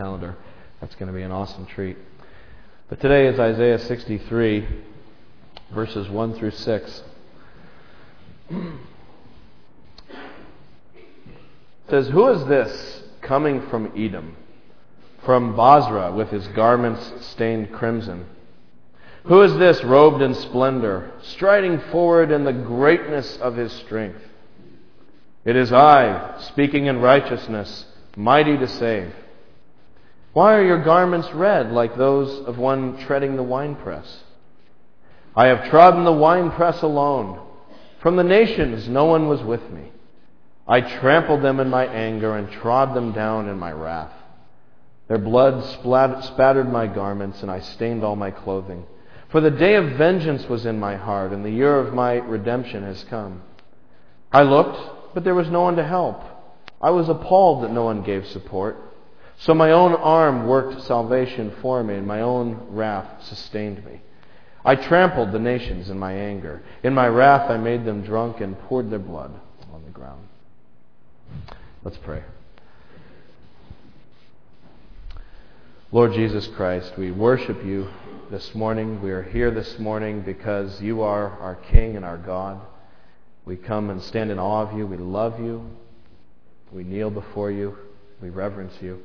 calendar. That's going to be an awesome treat. But today is Isaiah 63, verses 1 through 6. It says, Who is this coming from Edom, from Bozrah with his garments stained crimson? Who is this robed in splendor, striding forward in the greatness of his strength? It is I, speaking in righteousness, mighty to save. Why are your garments red like those of one treading the winepress? I have trodden the winepress alone. From the nations no one was with me. I trampled them in my anger and trod them down in my wrath. Their blood spattered my garments, and I stained all my clothing. For the day of vengeance was in my heart, and the year of my redemption has come. I looked, but there was no one to help. I was appalled that no one gave support. So my own arm worked salvation for me, and my own wrath sustained me. I trampled the nations in my anger. In my wrath, I made them drunk and poured their blood on the ground. Let's pray. Lord Jesus Christ, we worship you this morning. We are here this morning because you are our King and our God. We come and stand in awe of you. We love you. We kneel before you. We reverence you.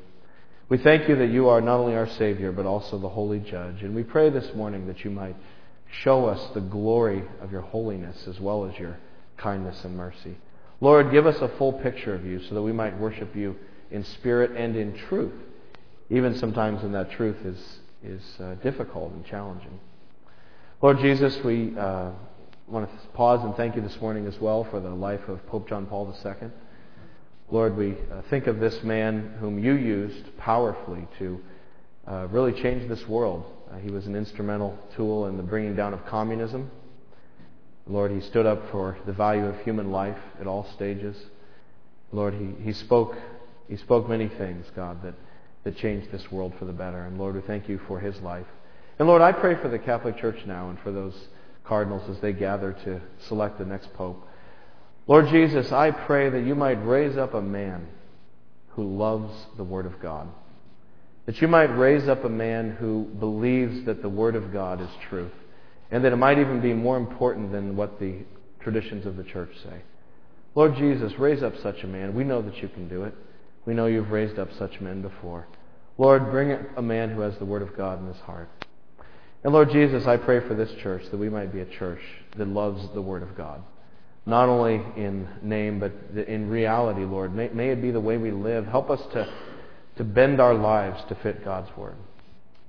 We thank you that you are not only our Savior, but also the Holy Judge. And we pray this morning that you might show us the glory of your holiness as well as your kindness and mercy. Lord, give us a full picture of you so that we might worship you in spirit and in truth, even sometimes when that truth is, is uh, difficult and challenging. Lord Jesus, we uh, want to pause and thank you this morning as well for the life of Pope John Paul II. Lord, we uh, think of this man whom you used powerfully to uh, really change this world. Uh, he was an instrumental tool in the bringing down of communism. Lord, he stood up for the value of human life at all stages. Lord, he, he spoke he spoke many things, God, that, that changed this world for the better. And Lord, we thank you for his life. And Lord, I pray for the Catholic Church now and for those cardinals as they gather to select the next pope. Lord Jesus, I pray that you might raise up a man who loves the Word of God. That you might raise up a man who believes that the Word of God is truth. And that it might even be more important than what the traditions of the church say. Lord Jesus, raise up such a man. We know that you can do it. We know you've raised up such men before. Lord, bring a man who has the Word of God in his heart. And Lord Jesus, I pray for this church that we might be a church that loves the Word of God not only in name, but in reality, Lord. May, may, it be the way we live. Help us to, to bend our lives to fit God's Word.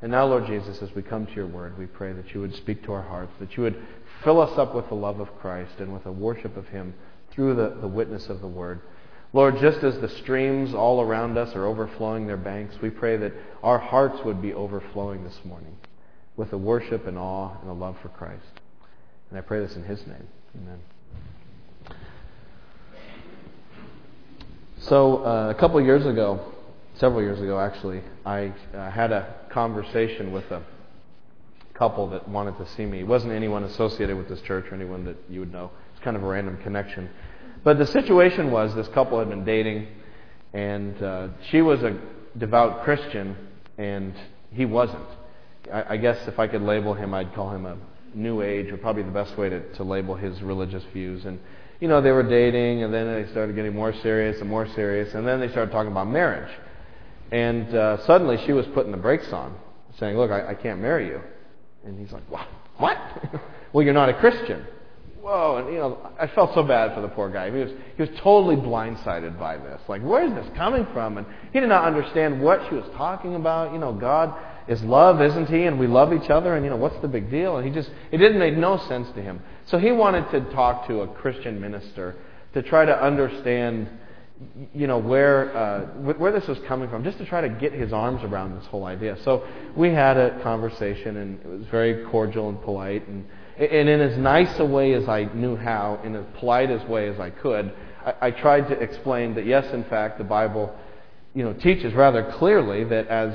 And now, Lord Jesus, as we come to your Word, we pray that you would speak to our hearts, that you would fill us up with the love of Christ and with a worship of Him through the, the witness of the Word. Lord, just as the streams all around us are overflowing their banks, we pray that our hearts would be overflowing this morning with a worship and awe and a love for Christ. And I pray this in His name. Amen. So, uh, a couple years ago, several years ago actually, I uh, had a conversation with a couple that wanted to see me. It wasn't anyone associated with this church or anyone that you would know. It's kind of a random connection. But the situation was this couple had been dating, and uh, she was a devout Christian, and he wasn't. I, I guess if I could label him, I'd call him a New Age, or probably the best way to, to label his religious views. And you know, they were dating, and then they started getting more serious and more serious, and then they started talking about marriage. And uh, suddenly she was putting the brakes on, saying, Look, I, I can't marry you. And he's like, What? What? well, you're not a Christian. Whoa, and you know, I felt so bad for the poor guy. He was he was totally blindsided by this. Like, where is this coming from? And he did not understand what she was talking about. You know, God is love, isn't he? And we love each other, and you know, what's the big deal? And he just it didn't make no sense to him. So he wanted to talk to a Christian minister to try to understand, you know, where uh, where this was coming from, just to try to get his arms around this whole idea. So we had a conversation, and it was very cordial and polite, and and in as nice a way as I knew how, in as polite as way as I could, I, I tried to explain that yes, in fact, the Bible, you know, teaches rather clearly that as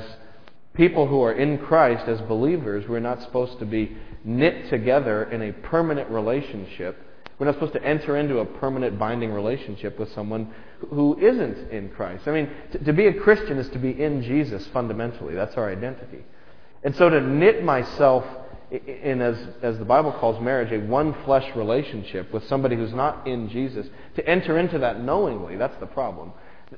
people who are in Christ, as believers, we're not supposed to be knit together in a permanent relationship We're not supposed to enter into a permanent binding relationship with someone who isn't in Christ. I mean, to, to be a Christian is to be in Jesus fundamentally. That's our identity. And so to knit myself in, as, as the Bible calls marriage, a one flesh relationship with somebody who's not in Jesus, to enter into that knowingly, that's the problem,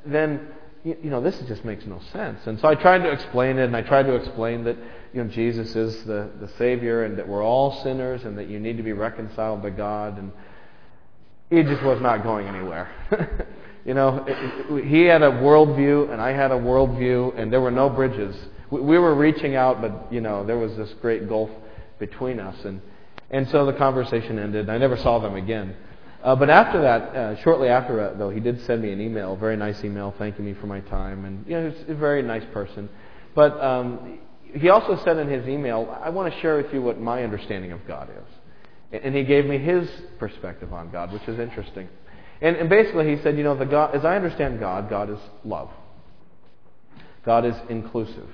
then, you, know, this just makes no sense. And so I tried to explain it, and I tried to explain that, you know, Jesus is the, the Savior, and that we're all sinners, and that you need to be reconciled to God, and it just was not going anywhere. you know, it, it, he had a worldview, and I had a worldview, and there were no bridges. We, we were reaching out, but, you know, there was this great gulf between us. And, and so the conversation ended. I never saw them again. Uh, but after that, uh, shortly after that, though, he did send me an email, a very nice email, thanking me for my time. And, you know, he's a very nice person. But um, he also said in his email, I want to share with you what my understanding of God is. And he gave me his perspective on God, which is interesting. And, and basically, he said, you know, the God, as I understand God, God is love. God is inclusive.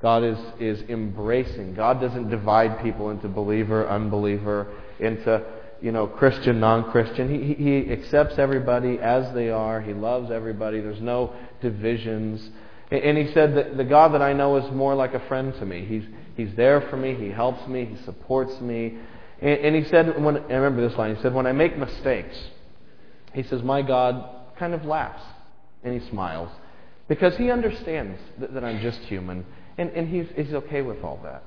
God is, is embracing. God doesn't divide people into believer, unbeliever, into you know Christian, non-Christian. He, he accepts everybody as they are. He loves everybody. There's no divisions. And he said that the God that I know is more like a friend to me. He's, he's there for me. He helps me. He supports me. And, and he said, when, I remember this line, he said, when I make mistakes, he says, my God kind of laughs and he smiles because he understands that, that I'm just human and, and he's, he's okay with all that.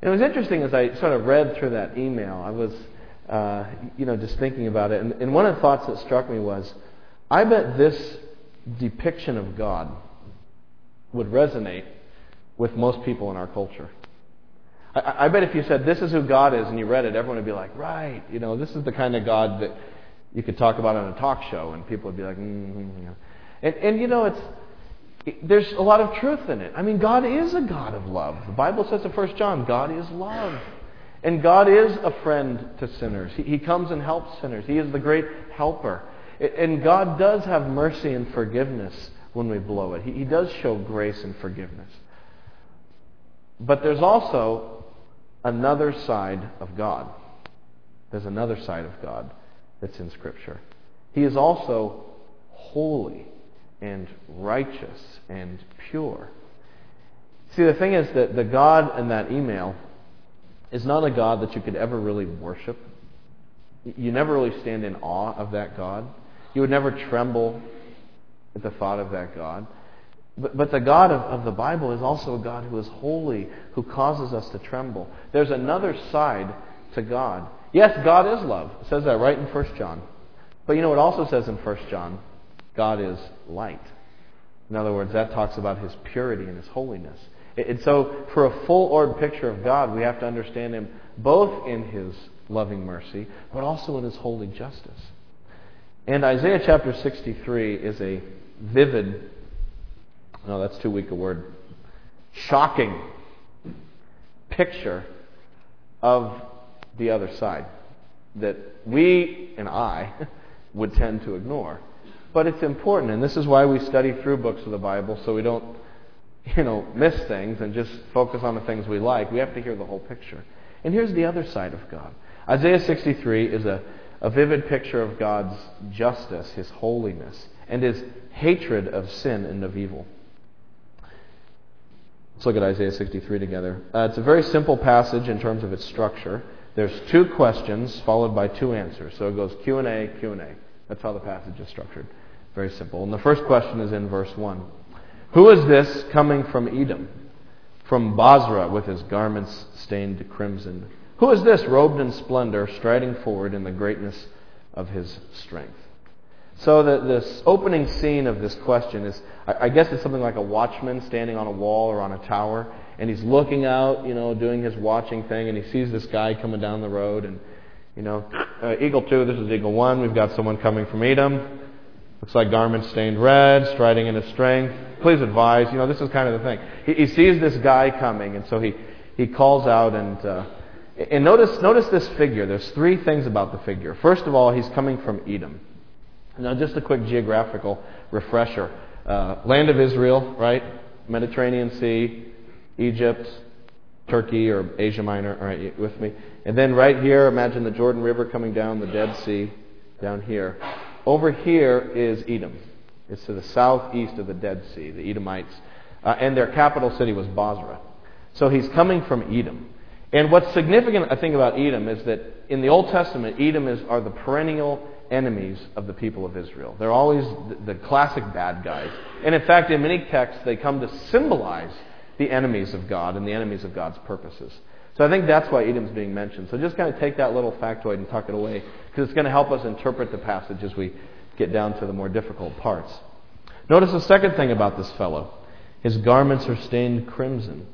And it was interesting as I sort of read through that email, I was, uh, you know, just thinking about it. And, and one of the thoughts that struck me was, I bet this depiction of God would resonate with most people in our culture. I, I bet if you said, this is who God is, and you read it, everyone would be like, right, you know, this is the kind of God that you could talk about on a talk show, and people would be like, mm-hmm. And, and you know, it's, there's a lot of truth in it. I mean, God is a God of love. The Bible says in 1 John, God is love. And God is a friend to sinners. He, he comes and helps sinners. He is the great helper. And God does have mercy and forgiveness when we blow it. He, he does show grace and forgiveness. But there's also another side of God. There's another side of God that's in Scripture. He is also holy and righteous and pure. See, the thing is that the God in that email is not a God that you could ever really worship. You never really stand in awe of that God. You would never tremble at the thought of that God. But, but the God of, of the Bible is also a God who is holy, who causes us to tremble. There's another side to God. Yes, God is love. It says that right in 1 John. But you know what also says in 1 John? God is light. In other words, that talks about his purity and his holiness. And so, for a full orbed picture of God, we have to understand him both in his loving mercy, but also in his holy justice. And Isaiah chapter 63 is a vivid, no, that's too weak a word, shocking picture of the other side that we and I would tend to ignore. But it's important, and this is why we study through books of the Bible so we don't, you know, miss things and just focus on the things we like. We have to hear the whole picture. And here's the other side of God. Isaiah 63 is a, a vivid picture of God's justice, His holiness, and His hatred of sin and of evil. Let's look at Isaiah 63 together. Uh, it's a very simple passage in terms of its structure. There's two questions followed by two answers. So it goes Q&A, Q&A. That's how the passage is structured. Very simple. And the first question is in verse 1. Who is this coming from Edom? From Bozrah with his garments stained crimson? Who is this robed in splendor, striding forward in the greatness of his strength? So the, this opening scene of this question is, I, I guess it's something like a watchman standing on a wall or on a tower, and he's looking out, you know, doing his watching thing, and he sees this guy coming down the road, and, you know, uh, Eagle 2, this is Eagle 1, we've got someone coming from Edom. Looks like garments stained red, striding in his strength. Please advise. You know, this is kind of the thing. He, he sees this guy coming, and so he, he calls out and. Uh, and notice, notice this figure. There's three things about the figure. First of all, he's coming from Edom. Now, just a quick geographical refresher. Uh, land of Israel, right? Mediterranean Sea, Egypt, Turkey or Asia Minor. All right, with me? And then right here, imagine the Jordan River coming down, the Dead Sea down here. Over here is Edom. It's to the southeast of the Dead Sea, the Edomites. Uh, and their capital city was Bozrah. So he's coming from Edom. And what's significant, I think, about Edom is that in the Old Testament, Edom is, are the perennial enemies of the people of Israel. They're always the, the classic bad guys. And in fact, in many texts, they come to symbolize the enemies of God and the enemies of God's purposes. So I think that's why Edom's being mentioned. So just kind of take that little factoid and tuck it away because it's going to help us interpret the passage as we get down to the more difficult parts. Notice the second thing about this fellow. His garments are stained crimson.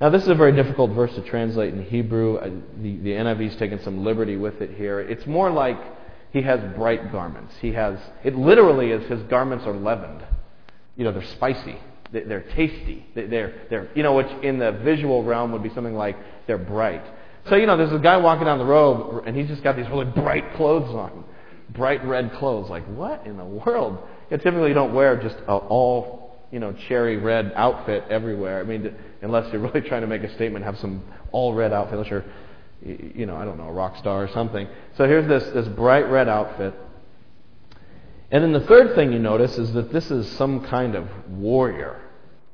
Now, this is a very difficult verse to translate in Hebrew. Uh, the, the NIV's taken some liberty with it here. It's more like he has bright garments. He has, it literally is his garments are leavened. You know, they're spicy. They're tasty. They're, they're, you know, which in the visual realm would be something like they're bright. So, you know, there's a guy walking down the road and he's just got these really bright clothes on. Bright red clothes. Like, what in the world? You know, typically you don't wear just all, you know, cherry red outfit everywhere. I mean, unless you're really trying to make a statement, have some all red outfit, unless you're, you know, I don't know, a rock star or something. So here's this, this bright red outfit. And then the third thing you notice is that this is some kind of warrior.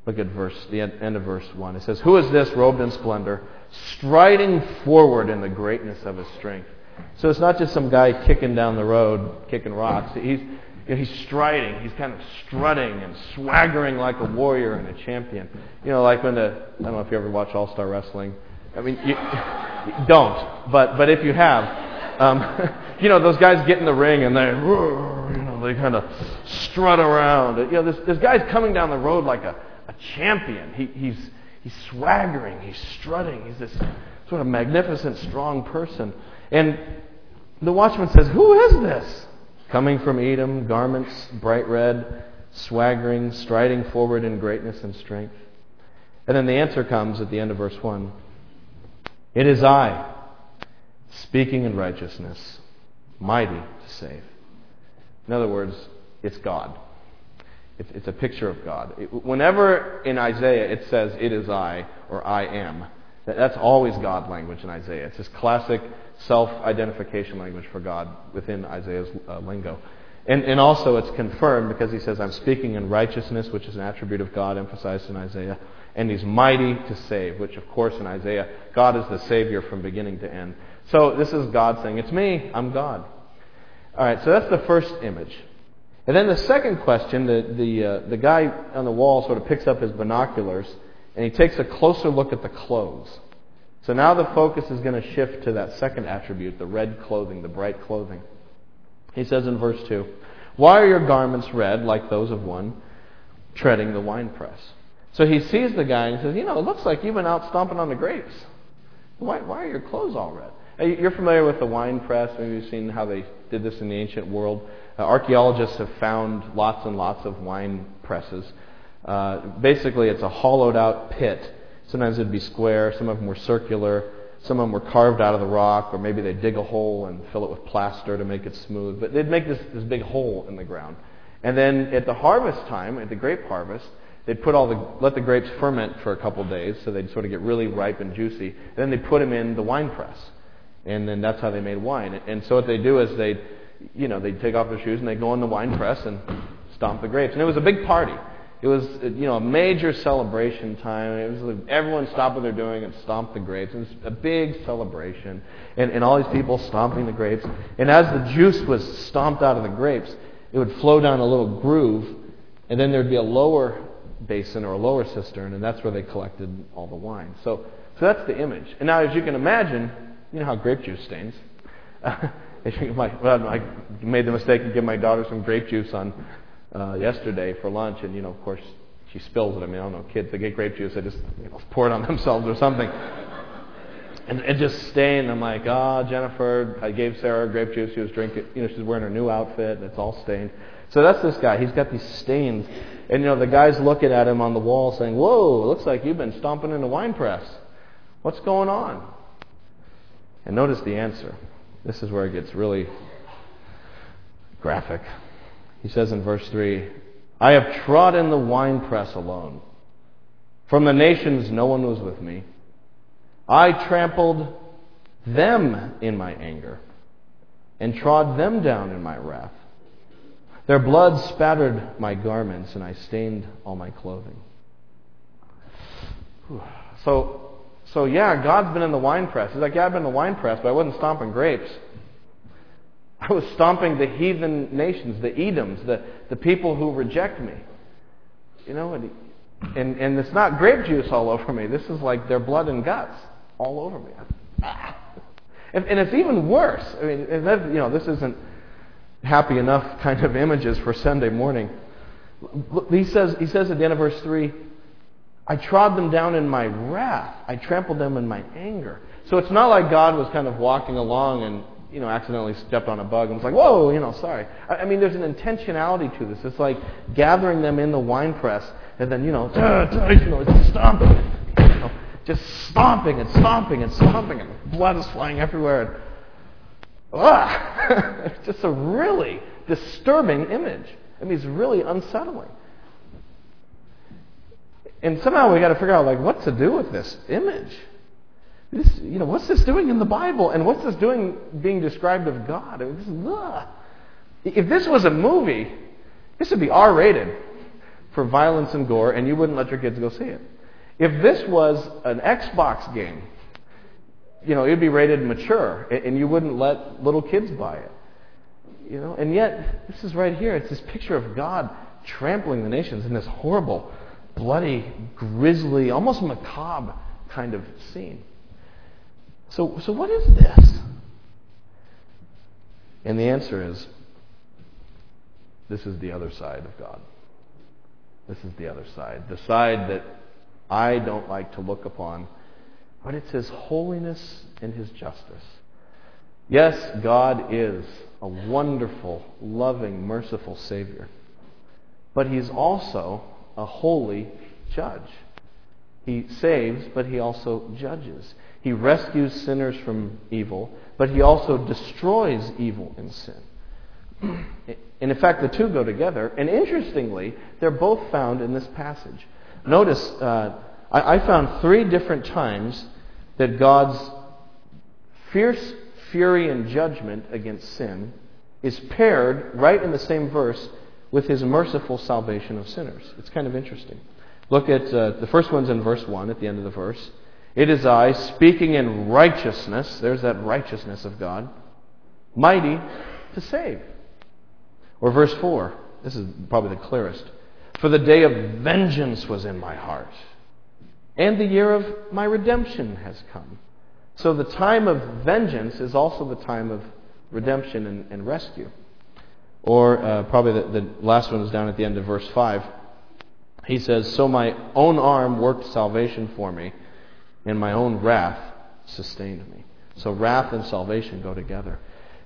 Look at verse, the end of verse 1. It says, Who is this robed in splendor, striding forward in the greatness of his strength? So it's not just some guy kicking down the road, kicking rocks. He's, you know, he's striding. He's kind of strutting and swaggering like a warrior and a champion. You know, like when the, I don't know if you ever watch All Star Wrestling. I mean, you, don't, but, but if you have, um, you know, those guys get in the ring and they, you know, they kind of strut around. You know, this, this guy's coming down the road like a, a champion. He, he's, he's swaggering, he's strutting, he's this sort of magnificent, strong person. And the watchman says, Who is this? Coming from Edom, garments bright red, swaggering, striding forward in greatness and strength. And then the answer comes at the end of verse 1 It is I, speaking in righteousness, mighty to save. In other words, it's God. It's a picture of God. whenever in Isaiah it says, It is I, or I am, that's always God language in Isaiah. It's this classic self identification language for God within Isaiah's uh, lingo. And, and also it's confirmed because he says, I'm speaking in righteousness, which is an attribute of God emphasized in Isaiah. And he's mighty to save, which of course in Isaiah, God is the Savior from beginning to end. So this is God saying, It's me, I'm God. All right, so that's the first image. And then the second question, the, the, uh, the guy on the wall sort of picks up his binoculars and he takes a closer look at the clothes. So now the focus is going to shift to that second attribute, the red clothing, the bright clothing. He says in verse 2 Why are your garments red like those of one treading the winepress? So he sees the guy and he says, You know, it looks like you've been out stomping on the grapes. Why, why are your clothes all red? You're familiar with the wine press. Maybe you've seen how they did this in the ancient world. Uh, archaeologists have found lots and lots of wine presses. Uh, basically, it's a hollowed out pit. Sometimes it'd be square, some of them were circular, some of them were carved out of the rock, or maybe they'd dig a hole and fill it with plaster to make it smooth. But they'd make this, this big hole in the ground. And then at the harvest time, at the grape harvest, they'd put all the, let the grapes ferment for a couple days so they'd sort of get really ripe and juicy. And then they'd put them in the wine press. And then that's how they made wine. And so what they do is they, you know, they'd take off their shoes and they'd go in the wine press and stomp the grapes. And it was a big party. It was, you know, a major celebration time. It was like everyone stopped what they're doing and stomped the grapes. It was a big celebration, and, and all these people stomping the grapes. And as the juice was stomped out of the grapes, it would flow down a little groove, and then there'd be a lower basin or a lower cistern, and that's where they collected all the wine. So, so that's the image. And now, as you can imagine, you know how grape juice stains. my, well, I made the mistake of giving my daughter some grape juice on uh, yesterday for lunch, and you know, of course, she spills it. I mean, I don't know, kids they get grape juice, they just you know, pour it on themselves or something, and it just stained. I'm like, ah, oh, Jennifer, I gave Sarah grape juice. She was drinking. You know, she's wearing her new outfit, and it's all stained. So that's this guy. He's got these stains, and you know, the guy's looking at him on the wall, saying, "Whoa, looks like you've been stomping in a wine press. What's going on?" And notice the answer. This is where it gets really graphic. He says in verse 3 I have trodden the winepress alone. From the nations, no one was with me. I trampled them in my anger and trod them down in my wrath. Their blood spattered my garments, and I stained all my clothing. So, so yeah, God's been in the wine press. He's like, yeah, I've been in the wine press, but I wasn't stomping grapes. I was stomping the heathen nations, the Edoms, the, the people who reject me. You know, and, and, and it's not grape juice all over me. This is like their blood and guts all over me. And, and it's even worse. I mean, that, you know, this isn't happy enough kind of images for Sunday morning. He says, he says at the end of verse 3, I trod them down in my wrath. I trampled them in my anger. So it's not like God was kind of walking along and you know, accidentally stepped on a bug and was like, whoa, you know, sorry. I, I mean, there's an intentionality to this. It's like gathering them in the wine press and then, you know, you know, stomping, you know, just stomping and stomping and stomping and blood is flying everywhere. And, ah, it's just a really disturbing image. I mean, it's really unsettling. And somehow we got to figure out, like, what to do with this image. This, you know, what's this doing in the Bible? And what's this doing being described of God? I mean, this is, if this was a movie, this would be R rated for violence and gore, and you wouldn't let your kids go see it. If this was an Xbox game, you know, it'd be rated mature, and you wouldn't let little kids buy it. You know, and yet this is right here. It's this picture of God trampling the nations in this horrible, bloody, grisly, almost macabre kind of scene. So, so what is this? And the answer is this is the other side of God. This is the other side. The side that I don't like to look upon, but it's His holiness and His justice. Yes, God is a wonderful, loving, merciful Savior, but He's also a holy judge. He saves, but He also judges. He rescues sinners from evil, but he also destroys evil and sin. And in fact, the two go together. And interestingly, they're both found in this passage. Notice, uh, I, I found three different times that God's fierce fury and judgment against sin is paired right in the same verse with his merciful salvation of sinners. It's kind of interesting. Look at uh, the first one's in verse 1 at the end of the verse. It is I, speaking in righteousness, there's that righteousness of God, mighty to save. Or verse 4, this is probably the clearest. For the day of vengeance was in my heart, and the year of my redemption has come. So the time of vengeance is also the time of redemption and, and rescue. Or uh, probably the, the last one is down at the end of verse 5. He says, So my own arm worked salvation for me and my own wrath sustained me. So wrath and salvation go together.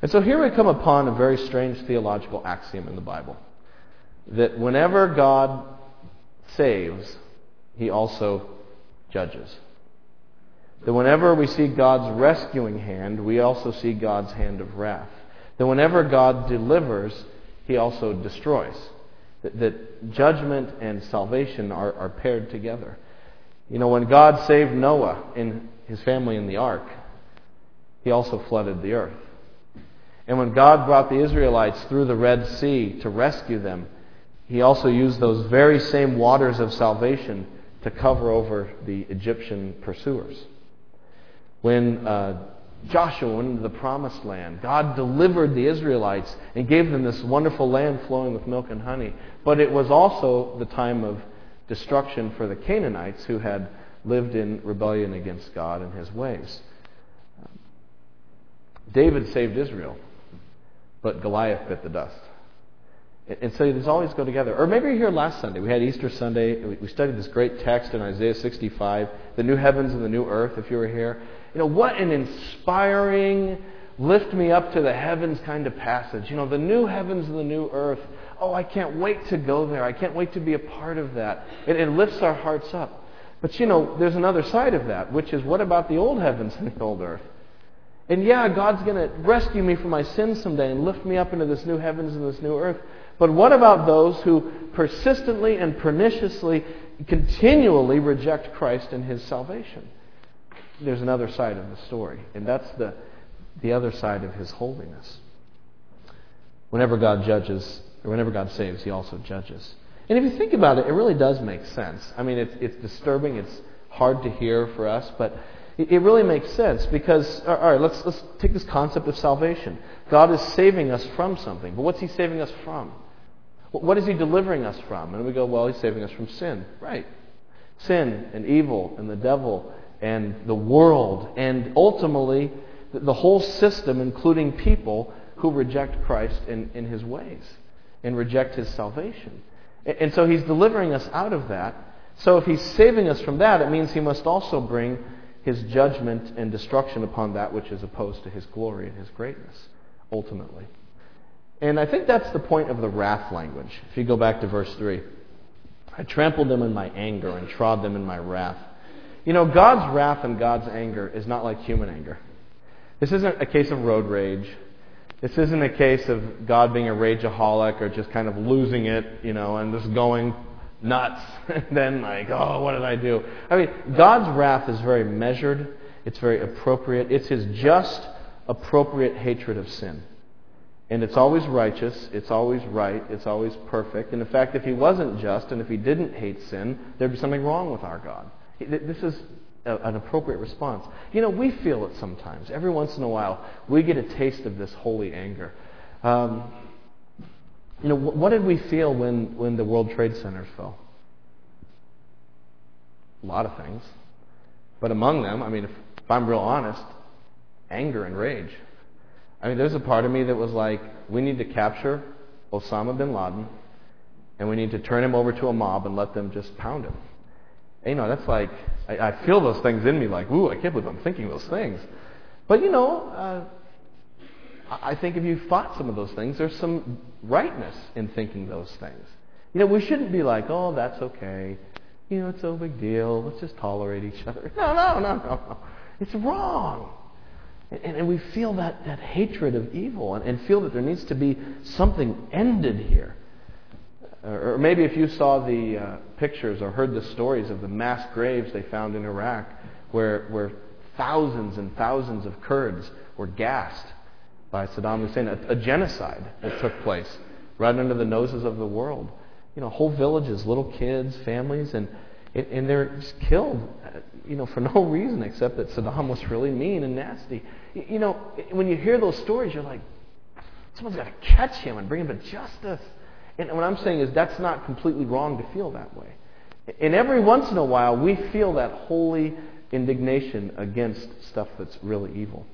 And so here we come upon a very strange theological axiom in the Bible that whenever God saves, he also judges. That whenever we see God's rescuing hand, we also see God's hand of wrath. That whenever God delivers, he also destroys. That, that judgment and salvation are, are paired together. You know, when God saved Noah and his family in the ark, he also flooded the earth. And when God brought the Israelites through the Red Sea to rescue them, he also used those very same waters of salvation to cover over the Egyptian pursuers. When uh, Joshua went into the promised land, God delivered the Israelites and gave them this wonderful land flowing with milk and honey. But it was also the time of destruction for the Canaanites who had lived in rebellion against God and his ways. David saved Israel, but Goliath bit the dust. And so these always go together. Or maybe you're here last Sunday. We had Easter Sunday. We studied this great text in Isaiah 65, the new heavens and the new earth, if you were here. You know, what an inspiring, lift me up to the heavens kind of passage. You know, the new heavens and the new earth oh, I can't wait to go there. I can't wait to be a part of that. It, it lifts our hearts up. But you know, there's another side of that, which is what about the old heavens and the old earth? And yeah, God's going to rescue me from my sins someday and lift me up into this new heavens and this new earth. But what about those who persistently and perniciously, continually reject Christ and his salvation? There's another side of the story, and that's the, the other side of his holiness. Whenever God judges, or whenever God saves, he also judges. And if you think about it, it really does make sense. I mean, it's, it's disturbing, it's hard to hear for us, but it, it really makes sense because, all right, let's, let's take this concept of salvation. God is saving us from something, but what's he saving us from? What is he delivering us from? And we go, well, he's saving us from sin. Right. Sin and evil and the devil and the world and ultimately the whole system, including people who reject Christ in, in his ways and reject his salvation. And so he's delivering us out of that. So if he's saving us from that, it means he must also bring his judgment and destruction upon that which is opposed to his glory and his greatness, ultimately. And I think that's the point of the wrath language. If you go back to verse 3, I trampled them in my anger and trod them in my wrath. You know, God's wrath and God's anger is not like human anger. This isn't a case of road rage. This isn't a case of God being a rageaholic or just kind of losing it, you know, and just going nuts. and then, like, oh, what did I do? I mean, God's wrath is very measured, it's very appropriate. It's his just, appropriate hatred of sin. And it's always righteous, it's always right, it's always perfect. And in fact, if he wasn't just and if he didn't hate sin, there'd be something wrong with our God. This is a, an appropriate response. You know, we feel it sometimes. Every once in a while, we get a taste of this holy anger. Um, you know, what did we feel when, when the World Trade Centers fell? A lot of things. But among them, I mean, if, if I'm real honest, anger and rage. I mean, there's a part of me that was like, we need to capture Osama bin Laden, and we need to turn him over to a mob and let them just pound him. You know, that's like, I, I, feel those things in me, like, ooh, I can't believe I'm thinking those things. But, you know, uh, I think if you fought some of those things, there's some rightness in thinking those things. You know, we shouldn't be like, oh, that's okay. You know, it's no big deal. Let's just tolerate each other. No, no, no. No. It's wrong. And, and we feel that, that hatred of evil and, and feel that there needs to be something ended here. Or, or maybe if you saw the uh, pictures or heard the stories of the mass graves they found in Iraq, where, where thousands and thousands of Kurds were gassed by Saddam Hussein, a, a genocide that took place right under the noses of the world. You know, whole villages, little kids, families, and, and they're just killed, you know, for no reason except that Saddam was really mean and nasty. You know, when you hear those stories, you're like, someone's got to catch him and bring him to justice. And what I'm saying is that's not completely wrong to feel that way. And every once in a while, we feel that holy indignation against stuff that's really evil.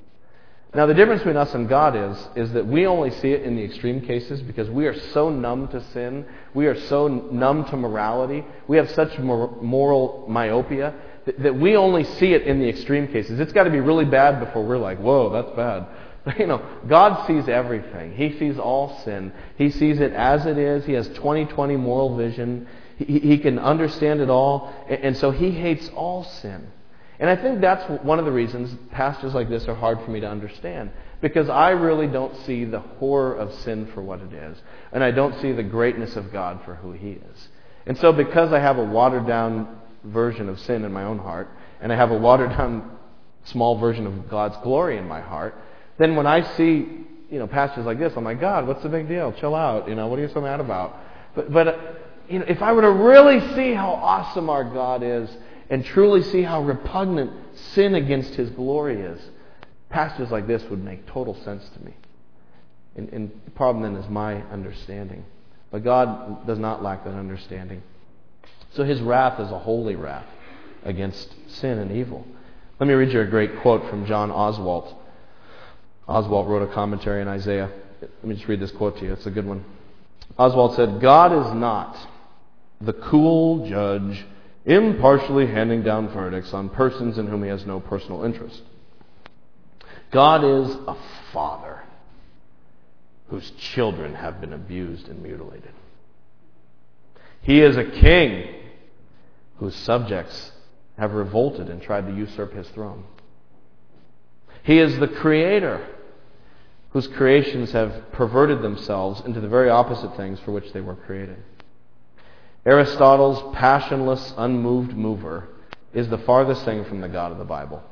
Now, the difference between us and God is, is that we only see it in the extreme cases because we are so numb to sin. We are so numb to morality. We have such moral myopia that we only see it in the extreme cases. It's got to be really bad before we're like, whoa, that's bad. You know, God sees everything. He sees all sin. He sees it as it is. He has 20/20 moral vision. He, he can understand it all. And so he hates all sin. And I think that's one of the reasons passages like this are hard for me to understand. Because I really don't see the horror of sin for what it is. And I don't see the greatness of God for who he is. And so because I have a watered down version of sin in my own heart, and I have a watered down small version of God's glory in my heart, then when I see you know passages like this, I'm like, God, what's the big deal? Chill out. You know, what are you so mad about? But but uh, you know, if I were to really see how awesome our God is, and truly see how repugnant sin against His glory is, passages like this would make total sense to me. And, and the problem then is my understanding. But God does not lack that understanding. So his wrath is a holy wrath against sin and evil. Let me read you a great quote from John Oswalt. Oswalt wrote a commentary on Isaiah. Let me just read this quote to you. It's a good one. Oswalt said, God is not the cool judge impartially handing down verdicts on persons in whom he has no personal interest. God is a father whose children have been abused and mutilated. He is a king whose subjects have revolted and tried to usurp his throne. He is the creator whose creations have perverted themselves into the very opposite things for which they were created. Aristotle's passionless, unmoved mover is the farthest thing from the God of the Bible.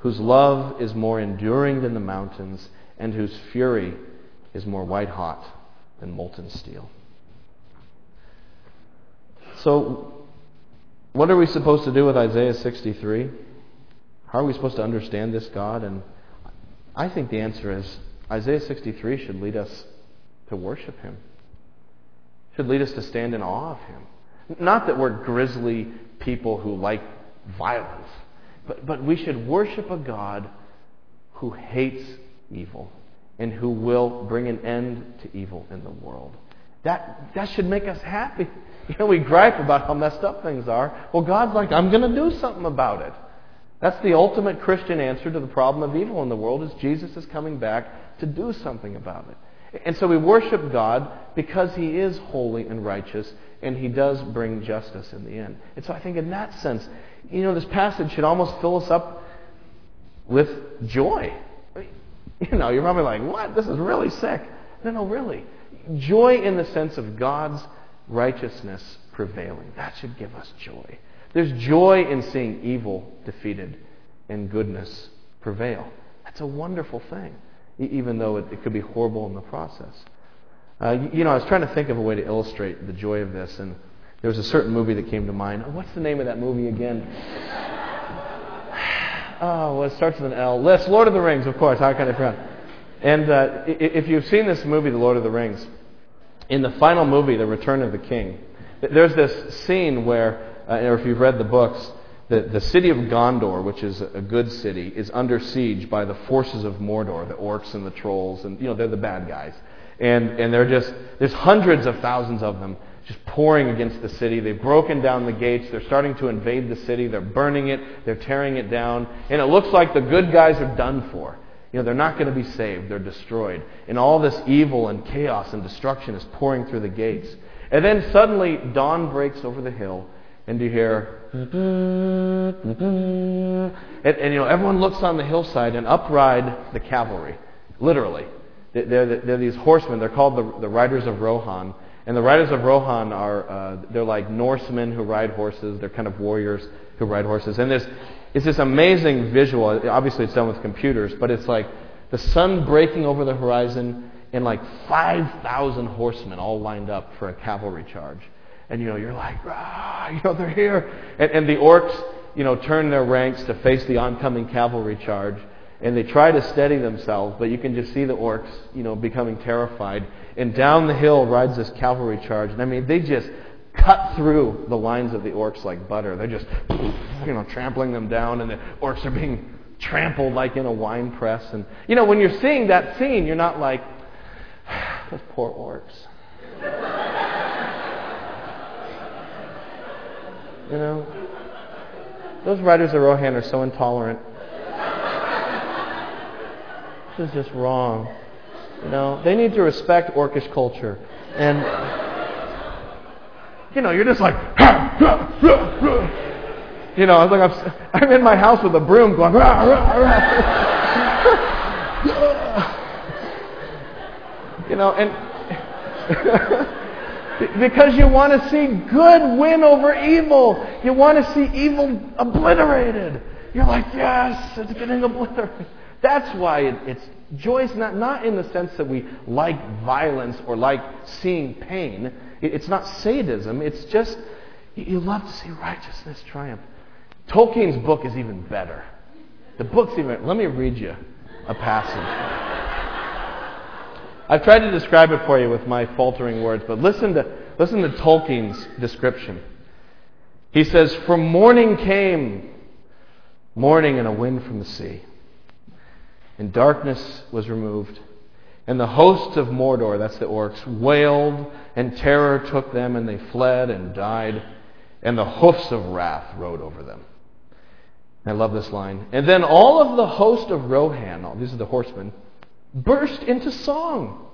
whose love is more enduring than the mountains, and whose fury is more white hot than molten steel. So, what are we supposed to do with Isaiah 63? How are we supposed to understand this God? And I think the answer is Isaiah 63 should lead us to worship Him, should lead us to stand in awe of Him. Not that we're grisly people who like violence, but, but we should worship a God who hates evil and who will bring an end to evil in the world. That, that should make us happy. You know, we gripe about how messed up things are. Well, God's like, I'm going to do something about it. That's the ultimate Christian answer to the problem of evil in the world is Jesus is coming back to do something about it. And so we worship God because he is holy and righteous and he does bring justice in the end. And so I think in that sense, you know, this passage should almost fill us up with joy. You know, you're probably like, what? This is really sick. No, no, really. Joy in the sense of God's righteousness prevailing. That should give us joy. There's joy in seeing evil defeated and goodness prevail. That's a wonderful thing, even though it, it could be horrible in the process. Uh, you, you know, I was trying to think of a way to illustrate the joy of this, and there was a certain movie that came to mind. Oh, what's the name of that movie again? oh, well, it starts with an L. List, Lord of the Rings, of course. How can I forget? And uh, if you've seen this movie, The Lord of the Rings, in the final movie, The Return of the King, there's this scene where, uh, or if you've read the books, the, the city of Gondor, which is a good city, is under siege by the forces of Mordor, the orcs and the trolls, and you know they're the bad guys. And and they're just there's hundreds of thousands of them just pouring against the city. They've broken down the gates. They're starting to invade the city. They're burning it. They're tearing it down. And it looks like the good guys are done for. You know, they're not going to be saved. They're destroyed. And all this evil and chaos and destruction is pouring through the gates. And then suddenly dawn breaks over the hill, and you hear, and, and you know, everyone looks on the hillside, and up ride the cavalry, literally. They're, they're these horsemen. They're called the, the Riders of Rohan. And the Riders of Rohan are, uh, they're like Norsemen who ride horses. They're kind of warriors who ride horses. And there's, it's this amazing visual. Obviously, it's done with computers, but it's like the sun breaking over the horizon and like 5,000 horsemen all lined up for a cavalry charge. And, you know, you're like, ah, you know, they're here. And, and the orcs, you know, turn their ranks to face the oncoming cavalry charge. And they try to steady themselves, but you can just see the orcs, you know, becoming terrified. And down the hill rides this cavalry charge. And I mean, they just cut through the lines of the orcs like butter. They're just, you know, trampling them down, and the orcs are being trampled like in a wine press. And, you know, when you're seeing that scene, you're not like, those poor orcs. You know, those Riders of Rohan are so intolerant. This is just wrong. You know, they need to respect orcish culture. And, you know, you're just like, you know, it's like I'm, I'm in my house with a broom going, you know, and because you want to see good win over evil. You want to see evil obliterated. You're like, yes, it's getting obliterated. That's why it, it's joy is not, not in the sense that we like violence or like seeing pain. It, it's not sadism. It's just you love to see righteousness triumph. Tolkien's book is even better. The book's even. Let me read you a passage. I've tried to describe it for you with my faltering words, but listen to, listen to Tolkien's description. He says, For morning came, morning and a wind from the sea and darkness was removed. And the hosts of Mordor, that's the orcs, wailed, and terror took them, and they fled and died, and the hoofs of wrath rode over them. I love this line. And then all of the host of Rohan, these are the horsemen, burst into song.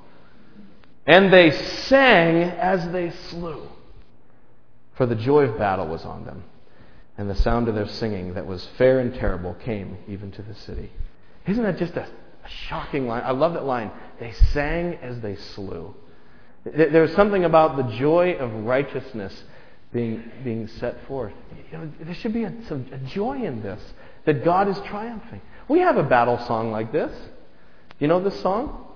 And they sang as they slew. For the joy of battle was on them, and the sound of their singing that was fair and terrible came even to the city. Isn't that just a, a shocking line? I love that line. They sang as they slew. There's something about the joy of righteousness being, being set forth. You know, there should be a, some, a joy in this, that God is triumphing. We have a battle song like this. You know this song?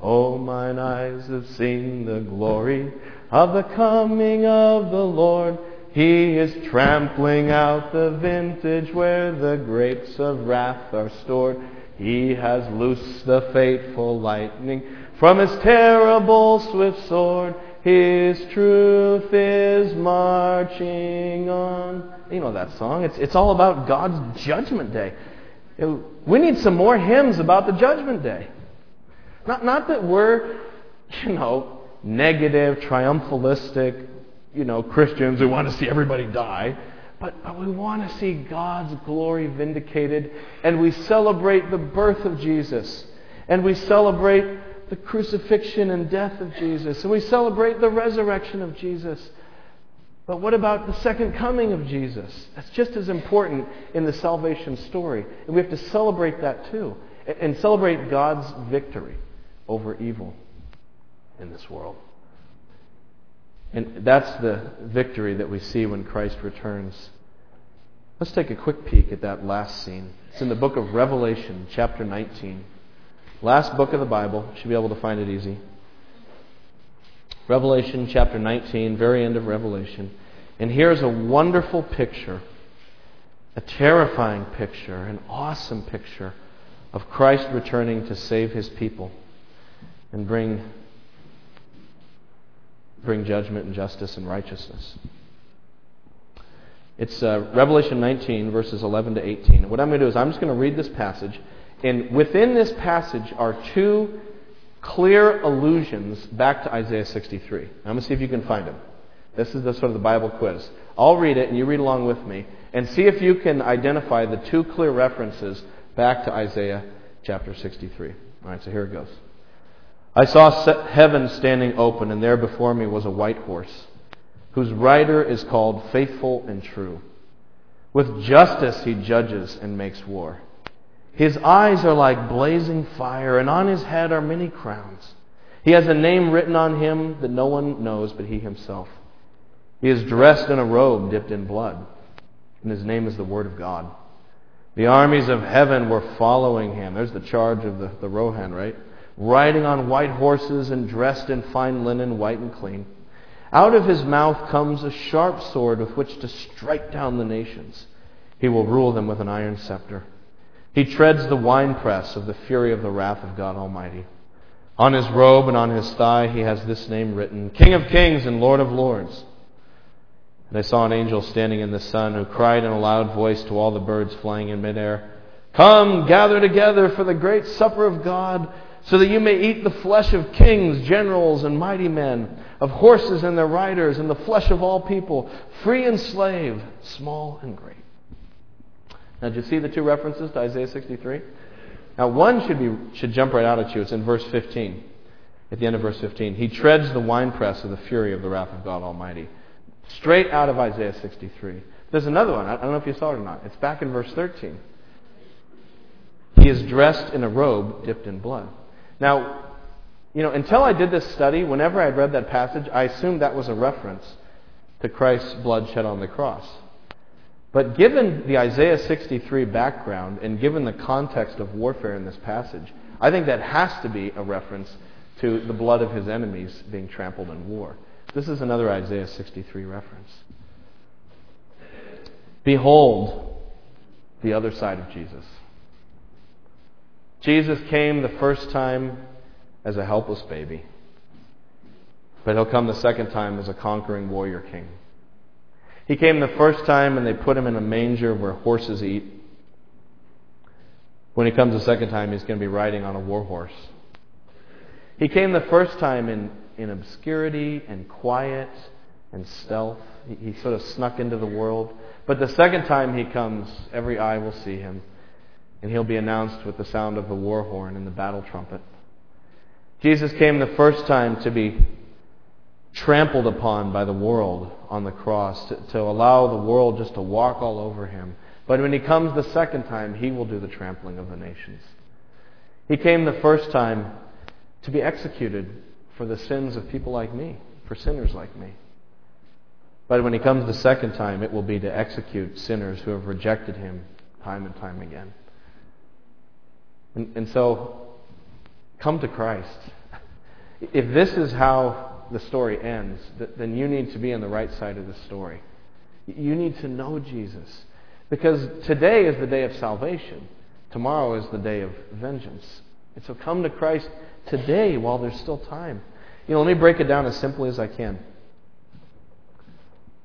Oh, mine eyes have seen the glory of the coming of the Lord. He is trampling out the vintage where the grapes of wrath are stored. He has loosed the fateful lightning from his terrible swift sword. His truth is marching on. You know that song. It's, it's all about God's judgment day. We need some more hymns about the judgment day. Not, not that we're, you know, negative, triumphalistic, you know, Christians who want to see everybody die. But, but we want to see God's glory vindicated, and we celebrate the birth of Jesus, and we celebrate the crucifixion and death of Jesus, and we celebrate the resurrection of Jesus. But what about the second coming of Jesus? That's just as important in the salvation story. And we have to celebrate that too. And celebrate God's victory over evil in this world. And that's the victory that we see when Christ returns. Let's take a quick peek at that last scene. It's in the book of Revelation, chapter 19. Last book of the Bible. Should be able to find it easy. Revelation chapter 19, very end of Revelation. And here's a wonderful picture, a terrifying picture, an awesome picture of Christ returning to save his people and bring, bring judgment and justice and righteousness. It's uh, Revelation 19, verses 11 to 18. What I'm going to do is I'm just going to read this passage. And within this passage are two clear allusions back to Isaiah 63. I'm going to see if you can find them. This is the sort of the Bible quiz. I'll read it and you read along with me and see if you can identify the two clear references back to Isaiah chapter 63. All right, so here it goes. I saw heaven standing open, and there before me was a white horse, whose rider is called Faithful and True. With justice he judges and makes war. His eyes are like blazing fire, and on his head are many crowns. He has a name written on him that no one knows but he himself. He is dressed in a robe dipped in blood, and his name is the Word of God. The armies of heaven were following him. There's the charge of the, the Rohan, right? Riding on white horses and dressed in fine linen, white and clean. Out of his mouth comes a sharp sword with which to strike down the nations. He will rule them with an iron scepter. He treads the winepress of the fury of the wrath of God Almighty. On his robe and on his thigh he has this name written King of Kings and Lord of Lords. And I saw an angel standing in the sun who cried in a loud voice to all the birds flying in midair Come, gather together for the great supper of God, so that you may eat the flesh of kings, generals, and mighty men, of horses and their riders, and the flesh of all people, free and slave, small and great. Now, did you see the two references to Isaiah 63? Now, one should, be, should jump right out at you. It's in verse 15. At the end of verse 15. He treads the winepress of the fury of the wrath of God Almighty. Straight out of Isaiah 63. There's another one. I don't know if you saw it or not. It's back in verse 13. He is dressed in a robe dipped in blood. Now, you know, until I did this study, whenever I read that passage, I assumed that was a reference to Christ's blood shed on the cross. But given the Isaiah 63 background and given the context of warfare in this passage, I think that has to be a reference to the blood of his enemies being trampled in war. This is another Isaiah 63 reference. Behold the other side of Jesus. Jesus came the first time as a helpless baby, but he'll come the second time as a conquering warrior king. He came the first time and they put him in a manger where horses eat. When he comes the second time, he's going to be riding on a war horse. He came the first time in, in obscurity and quiet and stealth. He, he sort of snuck into the world. But the second time he comes, every eye will see him, and he'll be announced with the sound of the war horn and the battle trumpet. Jesus came the first time to be trampled upon by the world on the cross, to, to allow the world just to walk all over him. But when he comes the second time, he will do the trampling of the nations. He came the first time to be executed for the sins of people like me, for sinners like me. But when he comes the second time, it will be to execute sinners who have rejected him time and time again. And, and so, come to Christ. If this is how the story ends, then you need to be on the right side of the story. You need to know Jesus. Because today is the day of salvation. Tomorrow is the day of vengeance. And so come to Christ today while there's still time. You know, let me break it down as simply as I can.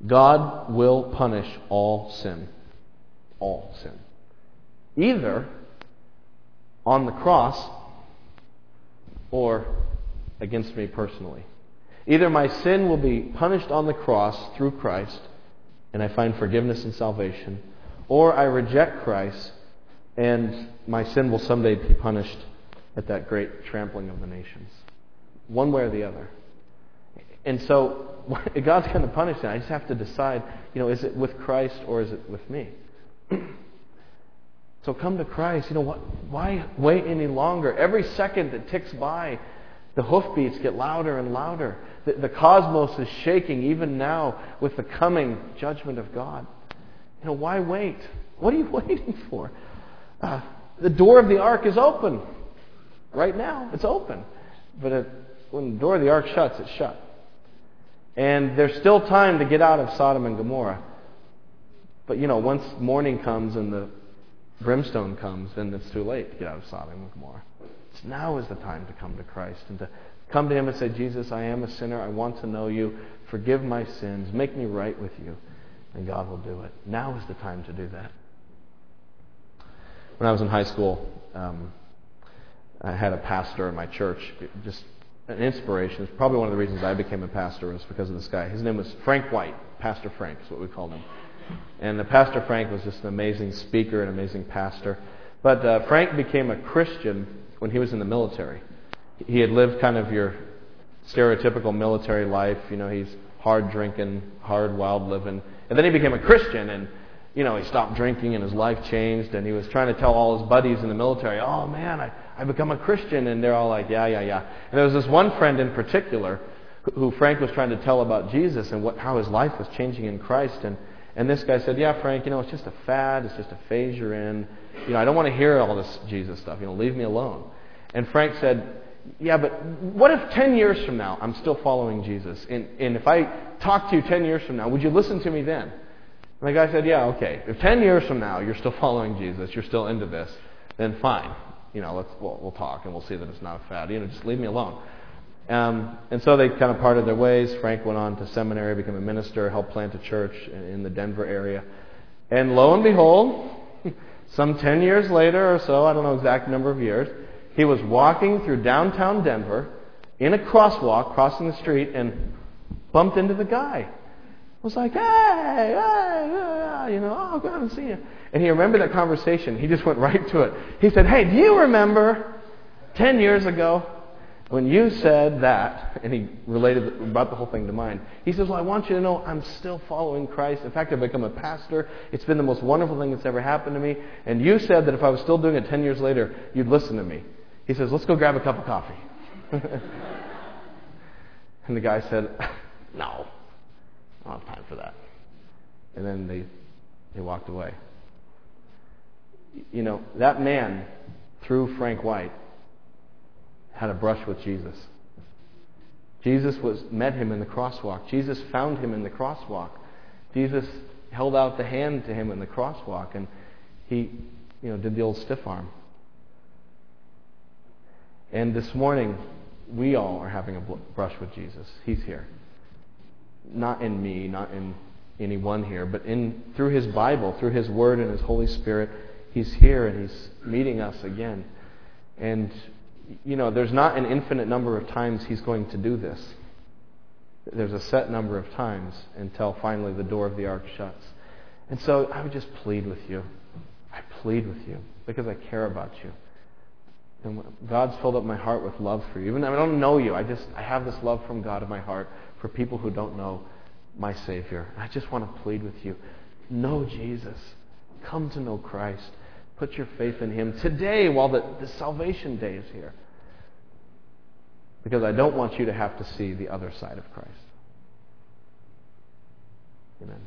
God will punish all sin. All sin. Either on the cross or against me personally. Either my sin will be punished on the cross through Christ, and I find forgiveness and salvation, or I reject Christ, and my sin will someday be punished at that great trampling of the nations. One way or the other. And so, God's going to punish it. I just have to decide, you know, is it with Christ or is it with me? so come to Christ. You know, why wait any longer? Every second that ticks by, the hoofbeats get louder and louder. The, the cosmos is shaking even now with the coming judgment of God. You know, why wait? What are you waiting for? Uh, the door of the ark is open. Right now, it's open. But it, when the door of the ark shuts, it's shut. And there's still time to get out of Sodom and Gomorrah. But, you know, once morning comes and the brimstone comes, then it's too late to get out of Sodom and Gomorrah. It's now is the time to come to Christ and to come to Him and say, Jesus, I am a sinner. I want to know you. Forgive my sins. Make me right with you. And God will do it. Now is the time to do that. When I was in high school, um, I had a pastor in my church, just an inspiration. It's probably one of the reasons I became a pastor was because of this guy. His name was Frank White, Pastor Frank is what we called him. And the Pastor Frank was just an amazing speaker, an amazing pastor. But uh, Frank became a Christian when he was in the military. He had lived kind of your stereotypical military life. You know, he's hard drinking, hard, wild living. And then he became a Christian, and you know, he stopped drinking and his life changed, and he was trying to tell all his buddies in the military, oh man, I, I become a Christian, and they're all like, yeah, yeah, yeah. And there was this one friend in particular who Frank was trying to tell about Jesus and what, how his life was changing in Christ, and, and this guy said, yeah, Frank, you know, it's just a fad, it's just a phase you're in. You know, I don't want to hear all this Jesus stuff, you know, leave me alone. And Frank said, yeah, but what if 10 years from now I'm still following Jesus? And, and if I talk to you 10 years from now, would you listen to me then? And the guy said, Yeah, okay. If 10 years from now you're still following Jesus, you're still into this, then fine. You know, let's, we'll, we'll talk and we'll see that it's not a fad. You know, just leave me alone. Um, and so they kind of parted their ways. Frank went on to seminary, became a minister, helped plant a church in the Denver area. And lo and behold, some 10 years later or so, I don't know exact number of years, he was walking through downtown Denver in a crosswalk, crossing the street, and bumped into the guy was like, hey, hey, you know, oh, go and see you. And he remembered that conversation. He just went right to it. He said, hey, do you remember 10 years ago when you said that? And he related, brought the whole thing to mind. He says, well, I want you to know I'm still following Christ. In fact, I've become a pastor. It's been the most wonderful thing that's ever happened to me. And you said that if I was still doing it 10 years later, you'd listen to me. He says, let's go grab a cup of coffee. and the guy said, no. I don't have time for that. And then they, they walked away. You know, that man, through Frank White, had a brush with Jesus. Jesus was met him in the crosswalk. Jesus found him in the crosswalk. Jesus held out the hand to him in the crosswalk, and he, you know, did the old stiff arm. And this morning, we all are having a brush with Jesus. He's here not in me, not in anyone here, but in through his Bible, through his word and his Holy Spirit, he's here and he's meeting us again. And you know, there's not an infinite number of times he's going to do this. There's a set number of times until finally the door of the ark shuts. And so I would just plead with you. I plead with you because I care about you. And God's filled up my heart with love for you. Even though I don't know you, I just I have this love from God in my heart for people who don't know my Savior. I just want to plead with you. Know Jesus. Come to know Christ. Put your faith in Him today while the, the salvation day is here. Because I don't want you to have to see the other side of Christ. Amen.